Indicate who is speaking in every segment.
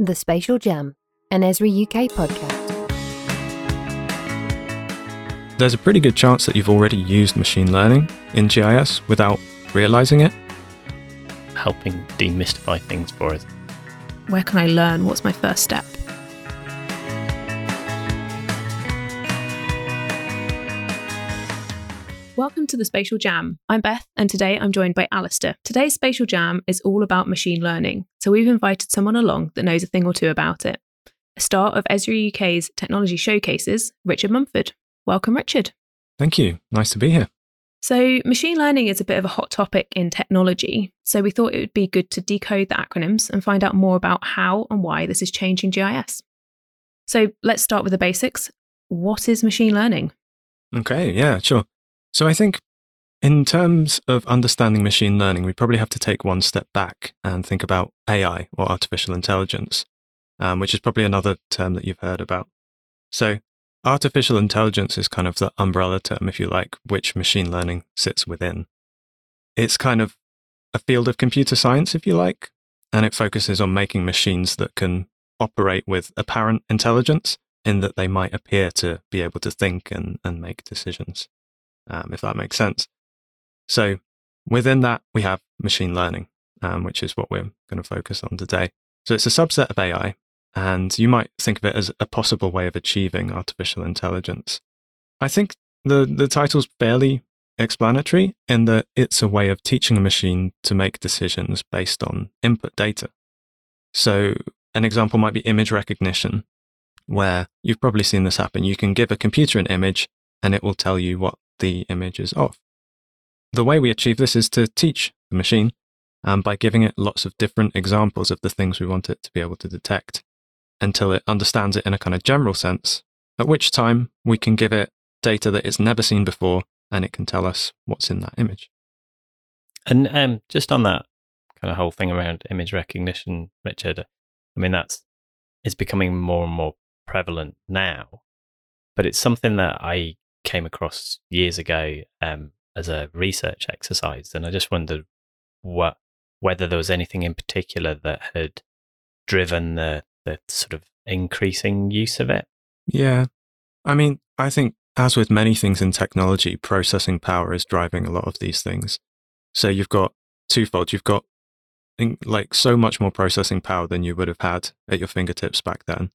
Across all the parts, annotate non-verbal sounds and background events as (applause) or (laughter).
Speaker 1: The Spatial Jam, an Esri UK podcast.
Speaker 2: There's a pretty good chance that you've already used machine learning in GIS without realizing it.
Speaker 3: helping demystify things for us.
Speaker 4: Where can I learn? What's my first step? Welcome to the Spatial Jam. I'm Beth, and today I'm joined by Alistair. Today's Spatial Jam is all about machine learning, so we've invited someone along that knows a thing or two about it. A star of Esri UK's technology showcases, Richard Mumford. Welcome, Richard.
Speaker 2: Thank you. Nice to be here.
Speaker 4: So, machine learning is a bit of a hot topic in technology, so we thought it would be good to decode the acronyms and find out more about how and why this is changing GIS. So, let's start with the basics. What is machine learning?
Speaker 2: Okay, yeah, sure. So I think in terms of understanding machine learning, we probably have to take one step back and think about AI or artificial intelligence, um, which is probably another term that you've heard about. So artificial intelligence is kind of the umbrella term, if you like, which machine learning sits within. It's kind of a field of computer science, if you like, and it focuses on making machines that can operate with apparent intelligence in that they might appear to be able to think and, and make decisions um, if that makes sense. So within that, we have machine learning, um, which is what we're going to focus on today. So it's a subset of AI, and you might think of it as a possible way of achieving artificial intelligence. I think the, the title's fairly explanatory in that it's a way of teaching a machine to make decisions based on input data. So an example might be image recognition, where you've probably seen this happen. You can give a computer an image and it will tell you what the images of. The way we achieve this is to teach the machine um, by giving it lots of different examples of the things we want it to be able to detect until it understands it in a kind of general sense, at which time we can give it data that it's never seen before and it can tell us what's in that image.
Speaker 3: And um, just on that kind of whole thing around image recognition, Richard, I mean, that's it's becoming more and more prevalent now, but it's something that I came across years ago um, as a research exercise, and I just wondered what whether there was anything in particular that had driven the the sort of increasing use of it.
Speaker 2: Yeah, I mean, I think as with many things in technology, processing power is driving a lot of these things. So you've got twofold. You've got like so much more processing power than you would have had at your fingertips back then.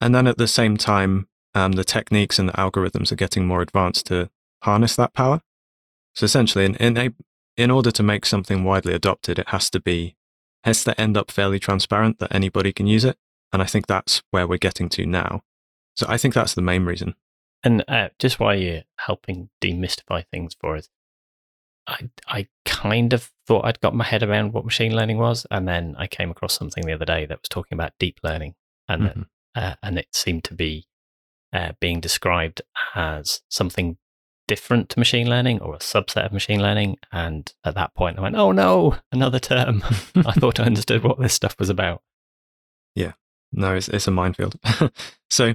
Speaker 2: And then at the same time, um, the techniques and the algorithms are getting more advanced to harness that power. So essentially, in, in, a, in order to make something widely adopted, it has to be, has to end up fairly transparent that anybody can use it. And I think that's where we're getting to now. So I think that's the main reason.
Speaker 3: And uh, just while you're helping demystify things for us, I, I kind of thought I'd got my head around what machine learning was. And then I came across something the other day that was talking about deep learning. And, mm-hmm. uh, and it seemed to be uh, being described as something different to machine learning or a subset of machine learning. And at that point, I went, oh no, another term. (laughs) I thought I understood what this stuff was about.
Speaker 2: Yeah, no, it's, it's a minefield. (laughs) so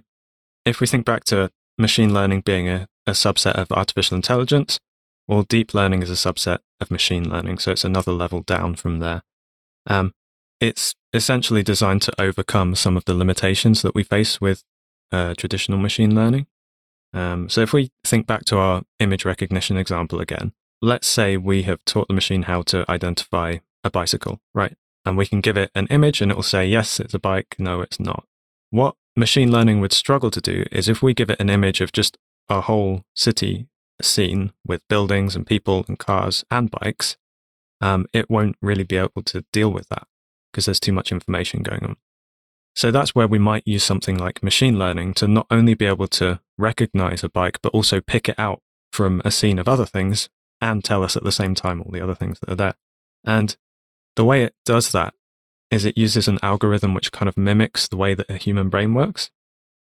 Speaker 2: if we think back to machine learning being a, a subset of artificial intelligence, well, deep learning is a subset of machine learning. So it's another level down from there. Um, it's essentially designed to overcome some of the limitations that we face with uh, traditional machine learning. Um, so if we think back to our image recognition example again, let's say we have taught the machine how to identify a bicycle, right? And we can give it an image and it will say, yes, it's a bike. No, it's not. What machine learning would struggle to do is if we give it an image of just a whole city scene with buildings and people and cars and bikes, um, it won't really be able to deal with that because there's too much information going on. So that's where we might use something like machine learning to not only be able to recognize a bike, but also pick it out from a scene of other things and tell us at the same time all the other things that are there. And the way it does that is it uses an algorithm which kind of mimics the way that a human brain works.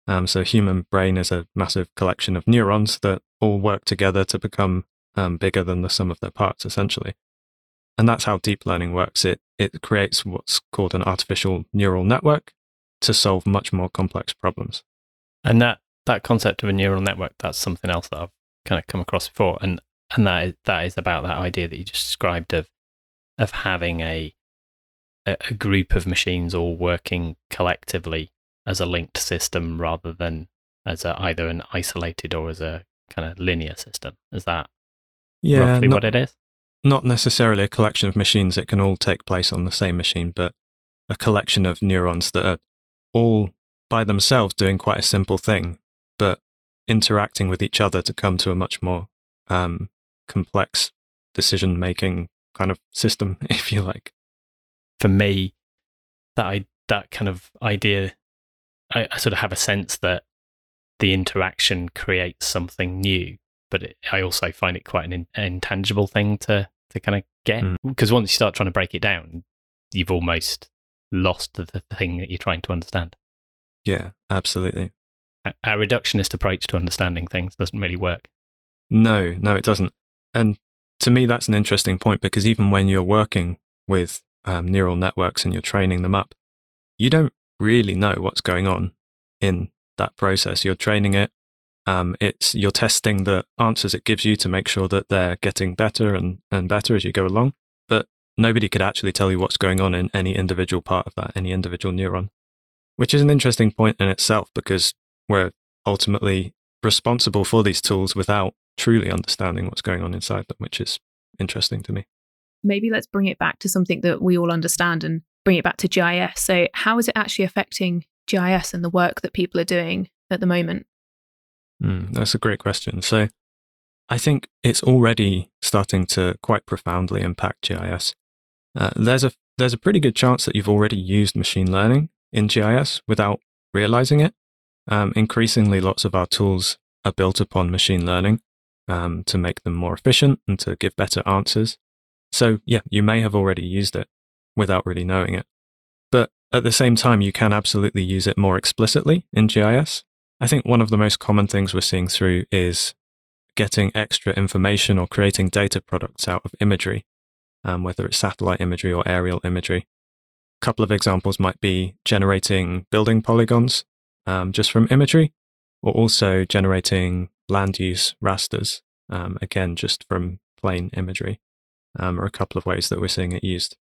Speaker 2: Um, so human brain is a massive collection of neurons that all work together to become um, bigger than the sum of their parts, essentially. And that's how deep learning works. It it creates what's called an artificial neural network, to solve much more complex problems.
Speaker 3: And that that concept of a neural network, that's something else that I've kind of come across before. And and that is that is about that idea that you just described of of having a a, group of machines all working collectively as a linked system rather than as a, either an isolated or as a kind of linear system. Is that
Speaker 2: Yeah,
Speaker 3: roughly
Speaker 2: not,
Speaker 3: what it is?
Speaker 2: not necessarily a collection of machines that can all take place on the same machine, but a collection of neurons that are all by themselves doing quite a simple thing, but interacting with each other to come to a much more um, complex decision making kind of system, (laughs) if you like.
Speaker 3: For me, that I, that kind of idea, I, I sort of have a sense that the interaction creates something new, but it, I also find it quite an in, intangible thing to to kind of get
Speaker 2: Mm.
Speaker 3: because once you start trying to break it down, you've almost lost the, the thing that you're trying to understand.
Speaker 2: Yeah, absolutely.
Speaker 3: A- Our reductionist approach to understanding things doesn't really work.
Speaker 2: No, no, it doesn't. And to me, that's an interesting point because even when you're working with um, neural networks and you're training them up, you don't really know what's going on in that process. You're training it. Um, it's you're testing the answers it gives you to make sure that they're getting better and, and better as you go along. Nobody could actually tell you what's going on in any individual part of that, any individual neuron, which is an interesting point in itself because we're ultimately responsible for these tools without truly understanding what's going on inside them, which is interesting to me.
Speaker 4: Maybe let's bring it back to something that we all understand and bring it back to GIS. So, how is it actually affecting GIS and the work that people are doing at the moment?
Speaker 2: Mm, that's a great question. So I think it's already starting to quite profoundly impact GIS. Uh, there's a there's a pretty good chance that you've already used machine learning in GIS without realizing it. Um, increasingly, lots of our tools are built upon machine learning um, to make them more efficient and to give better answers. So yeah, you may have already used it without really knowing it. But at the same time, you can absolutely use it more explicitly in GIS. I think one of the most common things we're seeing through is getting extra information or creating data products out of imagery, um, whether it's satellite imagery or aerial imagery. A couple of examples might be generating building polygons um, just from imagery, or also generating land use rasters, um, again, just from plain imagery, um, are a couple of ways that we're seeing it used.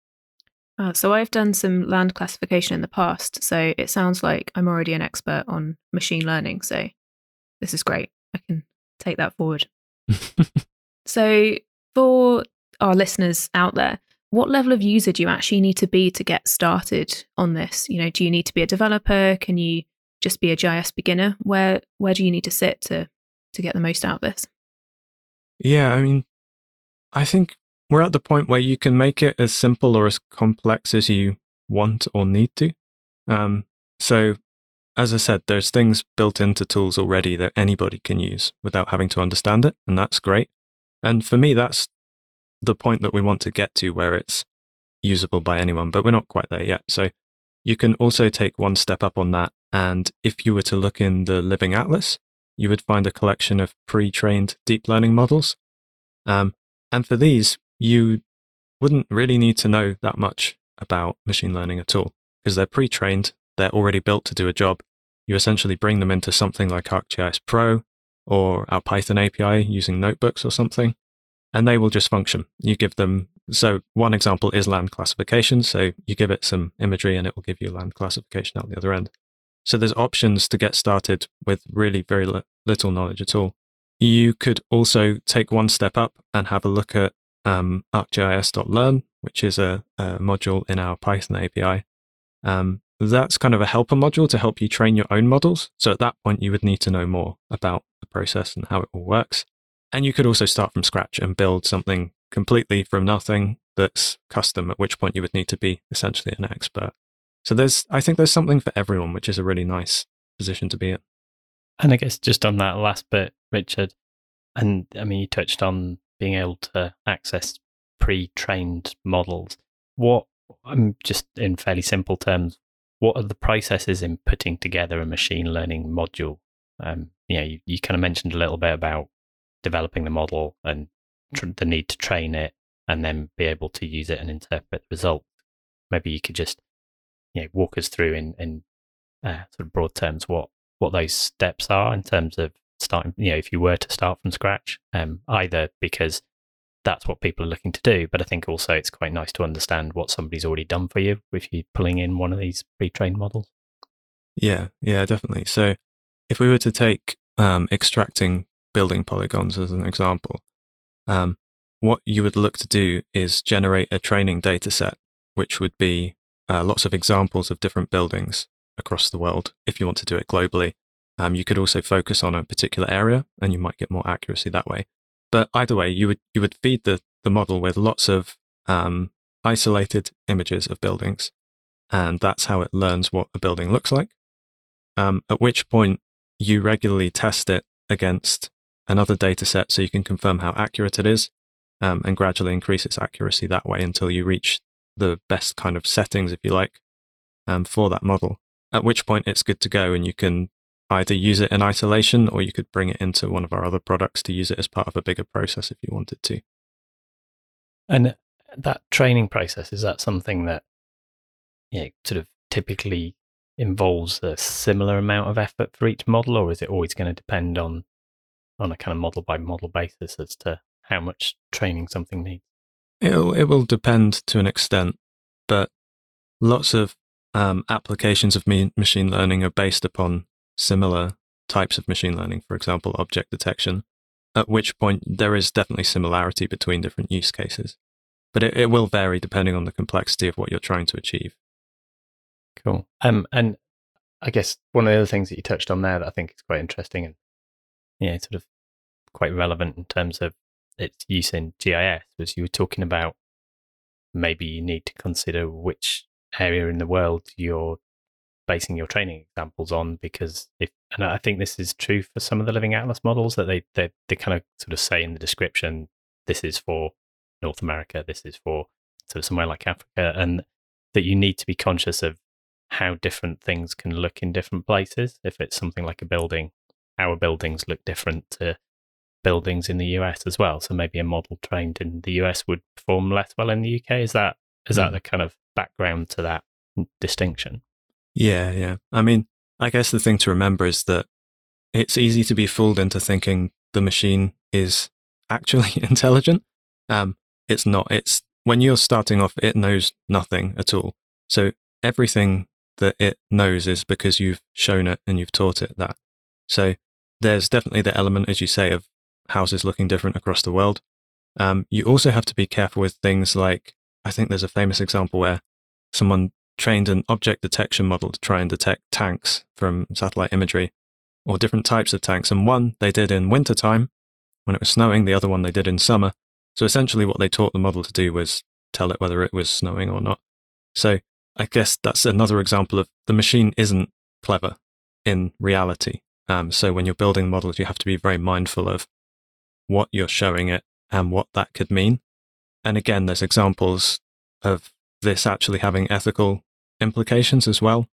Speaker 4: Uh, so, I've done some land classification in the past. So, it sounds like I'm already an expert on machine learning. So, this is great. I can take that forward. (laughs) So, for our listeners out there, what level of user do you actually need to be to get started on this? You know, do you need to be a developer? Can you just be a GIS beginner? Where where do you need to sit to to get the most out of this?
Speaker 2: Yeah, I mean, I think we're at the point where you can make it as simple or as complex as you want or need to. Um, so, as I said, there's things built into tools already that anybody can use without having to understand it, and that's great. And for me, that's the point that we want to get to where it's usable by anyone, but we're not quite there yet. So, you can also take one step up on that. And if you were to look in the Living Atlas, you would find a collection of pre trained deep learning models. Um, and for these, you wouldn't really need to know that much about machine learning at all because they're pre trained, they're already built to do a job. You essentially bring them into something like ArcGIS Pro or our Python API using notebooks or something, and they will just function. You give them, so one example is land classification. So you give it some imagery and it will give you land classification out the other end. So there's options to get started with really very li- little knowledge at all. You could also take one step up and have a look at um, ArcGIS.learn, which is a, a module in our Python API. Um, that's kind of a helper module to help you train your own models. So at that point, you would need to know more about the process and how it all works. And you could also start from scratch and build something completely from nothing that's custom, at which point you would need to be essentially an expert. So there's, I think there's something for everyone, which is a really nice position to be in.
Speaker 3: And I guess just on that last bit, Richard, and I mean, you touched on being able to access pre trained models. What, I'm just in fairly simple terms, what are the processes in putting together a machine learning module? Um, you know, you, you kind of mentioned a little bit about developing the model and tr- the need to train it and then be able to use it and interpret the results. Maybe you could just, you know, walk us through in, in uh, sort of broad terms what what those steps are in terms of starting. You know, if you were to start from scratch, um, either because that's what people are looking to do. But I think also it's quite nice to understand what somebody's already done for you if you're pulling in one of these pre-trained models.
Speaker 2: Yeah, yeah, definitely. So if we were to take um, extracting building polygons as an example, um, what you would look to do is generate a training data set, which would be uh, lots of examples of different buildings across the world if you want to do it globally. Um, you could also focus on a particular area and you might get more accuracy that way. But either way, you would, you would feed the, the model with lots of um, isolated images of buildings. And that's how it learns what a building looks like. Um, at which point you regularly test it against another data set so you can confirm how accurate it is um, and gradually increase its accuracy that way until you reach the best kind of settings, if you like, um, for that model. At which point it's good to go and you can either use it in isolation or you could bring it into one of our other products to use it as part of a bigger process if you wanted to.
Speaker 3: And that training process, is that something that you know, sort of typically involves a similar amount of effort for each model, or is it always going to depend on on a kind of model by model basis as to how much training something needs?
Speaker 2: It'll, it will depend to an extent, but lots of um, applications of me- machine learning are based upon similar types of machine learning, for example, object detection, at which point there is definitely similarity between different use cases. But it, it will vary depending on the complexity of what you're trying to achieve.
Speaker 3: Cool. Um, and I guess one of the other things that you touched on there that I think is quite interesting and yeah, sort of quite relevant in terms of its use in GIS was you were talking about maybe you need to consider which area in the world you're basing your training examples on because if and I think this is true for some of the living atlas models that they they, they kind of sort of say in the description this is for North America, this is for sort of somewhere like Africa, and that you need to be conscious of how different things can look in different places. If it's something like a building, our buildings look different to buildings in the US as well. So maybe a model trained in the US would perform less well in the UK. Is that is that hmm. the kind of background to that distinction?
Speaker 2: Yeah, yeah. I mean, I guess the thing to remember is that it's easy to be fooled into thinking the machine is actually (laughs) intelligent. Um, it's not. It's when you're starting off, it knows nothing at all. So everything that it knows is because you've shown it and you've taught it that. So there's definitely the element, as you say, of houses looking different across the world. Um, you also have to be careful with things like I think there's a famous example where someone trained an object detection model to try and detect tanks from satellite imagery or different types of tanks. And one they did in wintertime when it was snowing, the other one they did in summer. So essentially, what they taught the model to do was tell it whether it was snowing or not. So I guess that's another example of the machine isn't clever in reality. Um, so when you're building models, you have to be very mindful of what you're showing it and what that could mean. And again, there's examples of this actually having ethical implications as well,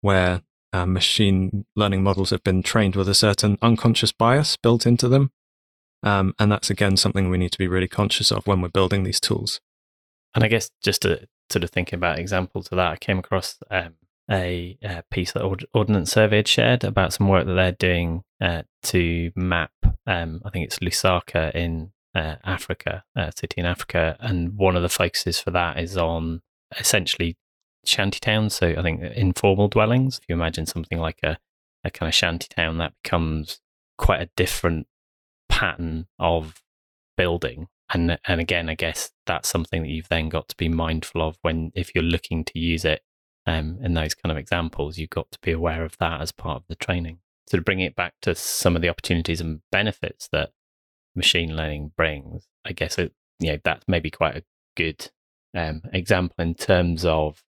Speaker 2: where uh, machine learning models have been trained with a certain unconscious bias built into them. Um, and that's again something we need to be really conscious of when we're building these tools.
Speaker 3: And I guess just to sort of thinking about examples of that, I came across um, a, a, piece that Ord- Ordnance Survey had shared about some work that they're doing uh, to map. Um, I think it's Lusaka in uh, Africa, a city in Africa, and one of the focuses for that is on essentially shanty towns. So I think informal dwellings. If you imagine something like a a kind of shanty town, that becomes quite a different pattern of building. And and again, I guess that's something that you've then got to be mindful of when if you're looking to use it um, in those kind of examples, you've got to be aware of that as part of the training. So to bring it back to some of the opportunities and benefits that machine learning brings, I guess it, you know that's maybe quite a good um, example in terms of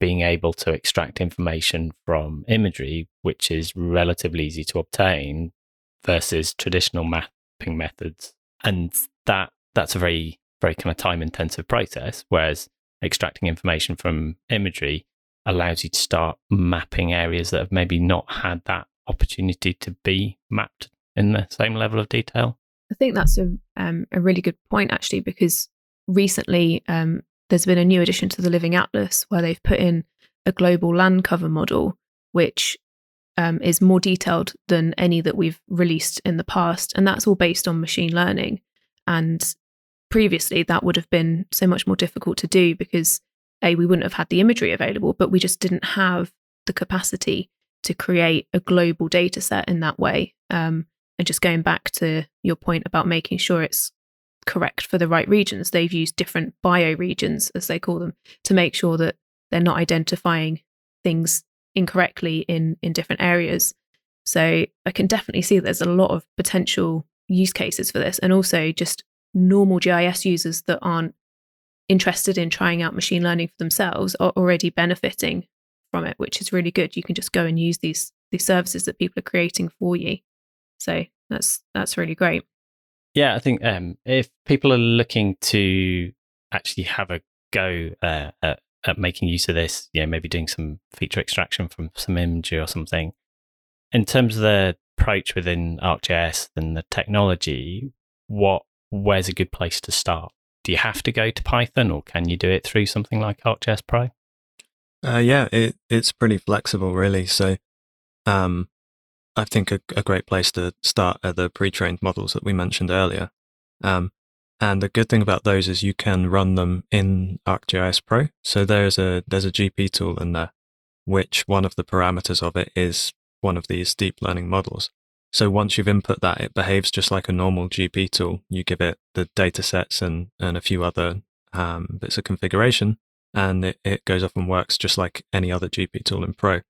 Speaker 3: being able to extract information from imagery, which is relatively easy to obtain, versus traditional mapping methods, and that that's a very very kind of time intensive process. Whereas extracting information from imagery allows you to start mapping areas that have maybe not had that opportunity to be mapped in the same level of detail.
Speaker 4: I think that's a um, a really good point actually, because recently um, there's been a new addition to the Living Atlas where they've put in a global land cover model, which um, is more detailed than any that we've released in the past, and that's all based on machine learning. And previously that would have been so much more difficult to do because a we wouldn't have had the imagery available, but we just didn't have the capacity to create a global data set in that way. Um, and just going back to your point about making sure it's correct for the right regions, they've used different bioregions, as they call them, to make sure that they're not identifying things incorrectly in in different areas. So I can definitely see there's a lot of potential use cases for this, and also just normal GIS users that aren't interested in trying out machine learning for themselves are already benefiting from it, which is really good. You can just go and use these these services that people are creating for you. So that's that's really great.
Speaker 3: Yeah, I think um, if people are looking to actually have a go uh, at, at, making use of this, you know, maybe doing some feature extraction from some imagery or something, in terms of the approach within ArcGIS and the technology, what where's a good place to start? Do you have to go to Python, or can you do it through something like ArcGIS Pro?
Speaker 2: Uh, yeah, it, it's pretty flexible, really. So, um, I think a, a, great place to start are the pre-trained models that we mentioned earlier. Um, and the good thing about those is you can run them in ArcGIS Pro. So there's a there's a GP tool in there, which one of the parameters of it is one of these deep learning models. So once you've input that, it behaves just like a normal GP tool. You give it the data sets and, and a few other um, bits of configuration, and it, it goes off and works just like any other GP tool in Pro.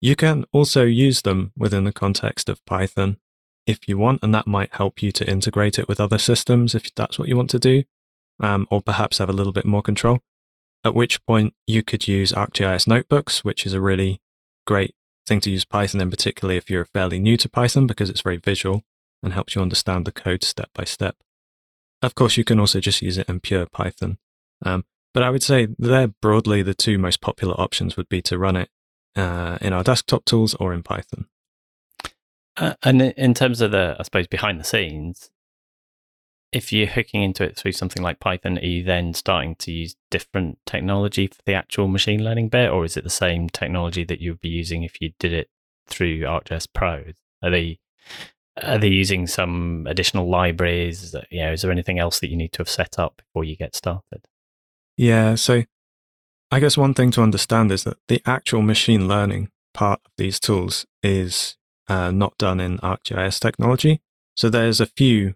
Speaker 2: You can also use them within the context of Python if you want, and that might help you to integrate it with other systems if that's what you want to do, um, or perhaps have a little bit more control. At which point you could use ArcGIS notebooks, which is a really great thing to use Python in, particularly if you're fairly new to Python because it's very visual and helps you understand the code step by step. Of course, you can also just use it in pure Python. Um, but I would say they're broadly the two most popular options would be to run it uh, in our desktop tools or in Python.
Speaker 3: Uh, and in terms of the, I suppose, behind the scenes, if you're hooking into it through something like Python, are you then starting to use different technology for the actual machine learning bit, or is it the same technology that you would be using if you did it through ArcGIS Pro? Are they are they using some additional libraries? You know, is there anything else that you need to have set up before you get started?
Speaker 2: Yeah, so I guess one thing to understand is that the actual machine learning part of these tools is uh, not done in ArcGIS technology. So there's a few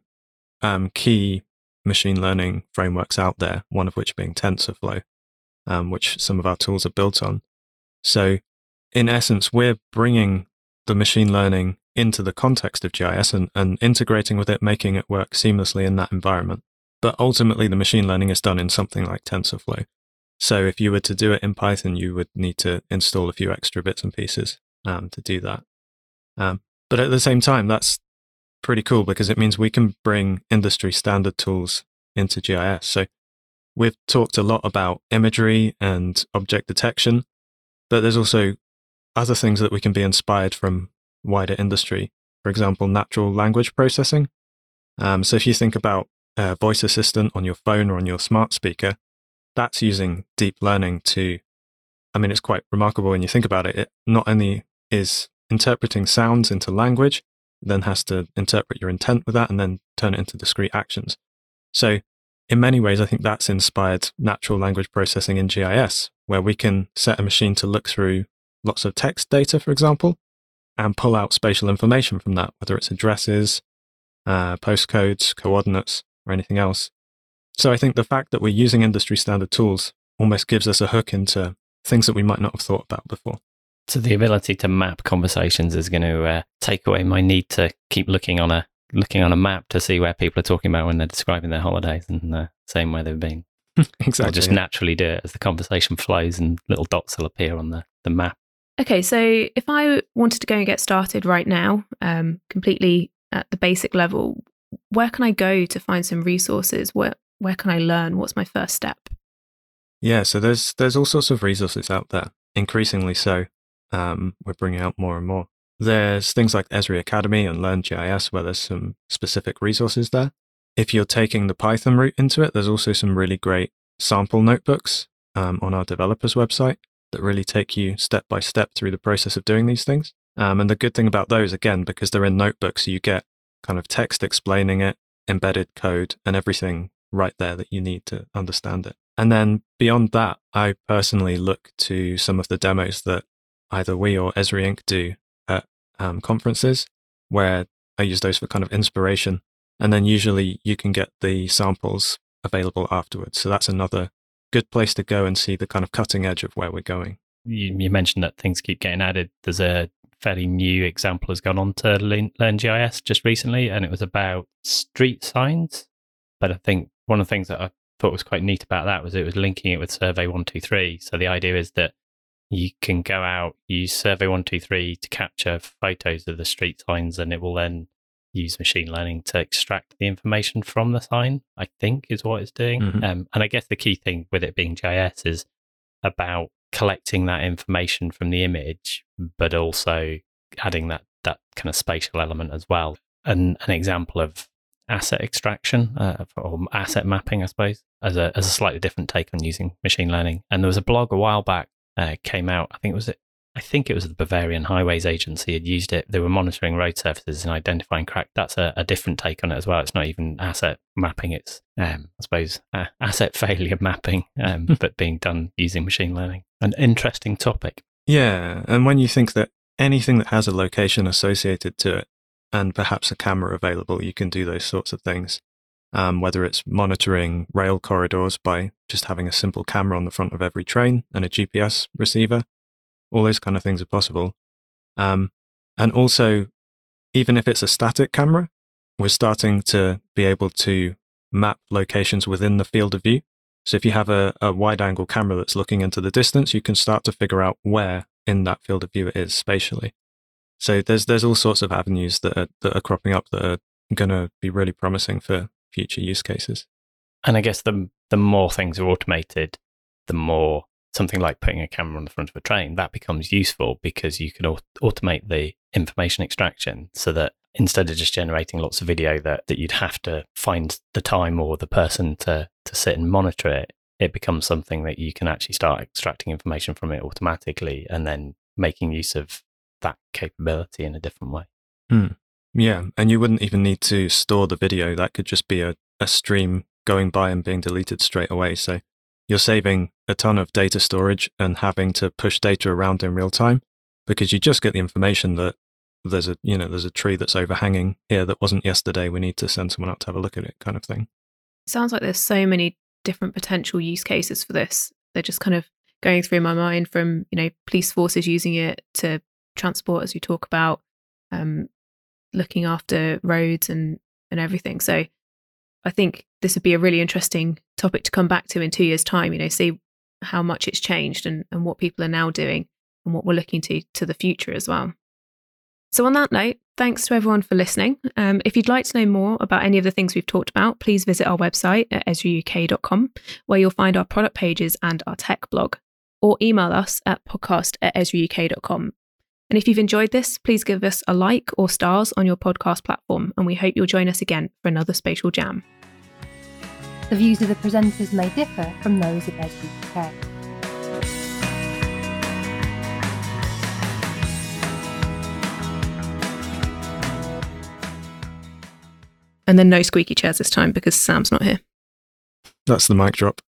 Speaker 2: um, key machine learning frameworks out there, one of which being TensorFlow, um, which some of our tools are built on. So, in essence, we're bringing the machine learning into the context of GIS and, and integrating with it, making it work seamlessly in that environment. But ultimately, the machine learning is done in something like TensorFlow. So, if you were to do it in Python, you would need to install a few extra bits and pieces um, to do that. Um, but at the same time, that's pretty cool because it means we can bring industry standard tools into GIS. So we've talked a lot about imagery and object detection, but there's also other things that we can be inspired from wider industry. For example, natural language processing. Um, so if you think about a voice assistant on your phone or on your smart speaker, that's using deep learning to, I mean, it's quite remarkable when you think about it. It not only is interpreting sounds into language, then has to interpret your intent with that and then turn it into discrete actions. So, in many ways, I think that's inspired natural language processing in GIS, where we can set a machine to look through lots of text data, for example, and pull out spatial information from that, whether it's addresses, uh, postcodes, coordinates, or anything else. So I think the fact that we're using industry standard tools almost gives us a hook into things that we might not have thought about before.
Speaker 3: So the ability to map conversations is going to uh, take away my need to keep looking on a looking on a map to see where people are talking about when they're describing their holidays and uh, saying where they've been. (laughs)
Speaker 2: exactly.
Speaker 3: I'll just yeah. naturally do it as the conversation flows and little dots will appear on the, the map.
Speaker 4: Okay, so if I wanted to go and get started right now, um, completely at the basic level, where can I go to find some resources? Where where can I learn? What's my first step?
Speaker 2: Yeah, so there's there's all sorts of resources out there, increasingly so um, we're bringing out more and more. There's things like Esri Academy and LearnGIS where there's some specific resources there. If you're taking the Python route into it, there's also some really great sample notebooks um, on our developers website that really take you step by step through the process of doing these things. Um, and the good thing about those, again, because they're in notebooks, you get kind of text explaining it, embedded code, and everything right there that you need to understand it. And then beyond that, I personally look to some of the demos that either we or Esri Inc. do at um, conferences, where I use those for kind of inspiration. And then usually you can get the samples available afterwards. So that's another good place to go and see the kind of cutting edge of where we're going.
Speaker 3: You, you mentioned that things keep getting added. There's a fairly new example has gone on to LearnGIS just recently, and it was about street signs. But I think one of the things that I thought was quite neat about that was it was linking it with Survey 123. So the idea is that you can go out, use Survey 123 to capture photos of the street signs, and it will then use machine learning to extract the information from the sign, I think is what it's doing. Mm-hmm. Um, and I guess the key thing with it being GIS is about collecting that information from the image, but also adding that, that kind of spatial element as well. And an example of asset extraction uh, or asset mapping, I suppose, as a, as a slightly different take on using machine learning. And there was a blog a while back uh, came out. I think it was I think it was the Bavarian Highways Agency had used it. They were monitoring road surfaces and identifying crack. That's a, a different take on it as well. It's not even asset mapping. It's, um, I suppose, uh, (laughs) asset failure mapping, um, but being done using machine learning. An interesting topic.
Speaker 2: Yeah. And when you think that anything that has a location associated to it and perhaps a camera available, you can do those sorts of things. Um, whether it's monitoring rail corridors by just having a simple camera on the front of every train and a GPS receiver, all those kind of things are possible. Um, and also, even if it's a static camera, we're starting to be able to map locations within the field of view. So if you have a, a wide angle camera that's looking into the distance, you can start to figure out where in that field of view it is spatially. So there's there's all sorts of avenues that are, that are cropping up that are going to be really promising for future use cases.
Speaker 3: And I guess the the more things are automated, the more something like putting a camera on the front of a train, that becomes useful because you can automate the information extraction so that instead of just generating lots of video that, that you'd have to find the time or the person to, to sit and monitor it, it becomes something that you can actually start extracting information from it automatically and then making use of that capability in a different way.
Speaker 2: Hmm. Yeah. And you wouldn't even need to store the video. That could just be a, a stream going by and being deleted straight away. So you're saving a ton of data storage and having to push data around in real time because you just get the information that there's a you know there's a tree that's overhanging here that wasn't yesterday we need to send someone out to have a look at it kind of thing
Speaker 4: sounds like there's so many different potential use cases for this they're just kind of going through my mind from you know police forces using it to transport as you talk about um, looking after roads and and everything so I think this would be a really interesting topic to come back to in two years' time. You know, see how much it's changed and, and what people are now doing and what we're looking to to the future as well. So, on that note, thanks to everyone for listening. Um, if you'd like to know more about any of the things we've talked about, please visit our website at esriuk.com, where you'll find our product pages and our tech blog, or email us at podcast at esriuk.com. And if you've enjoyed this, please give us a like or stars on your podcast platform, and we hope you'll join us again for another Spatial Jam.
Speaker 1: The views of the presenters may differ from those of Esri UK.
Speaker 4: And then no squeaky chairs this time because Sam's not here.
Speaker 2: That's the mic drop.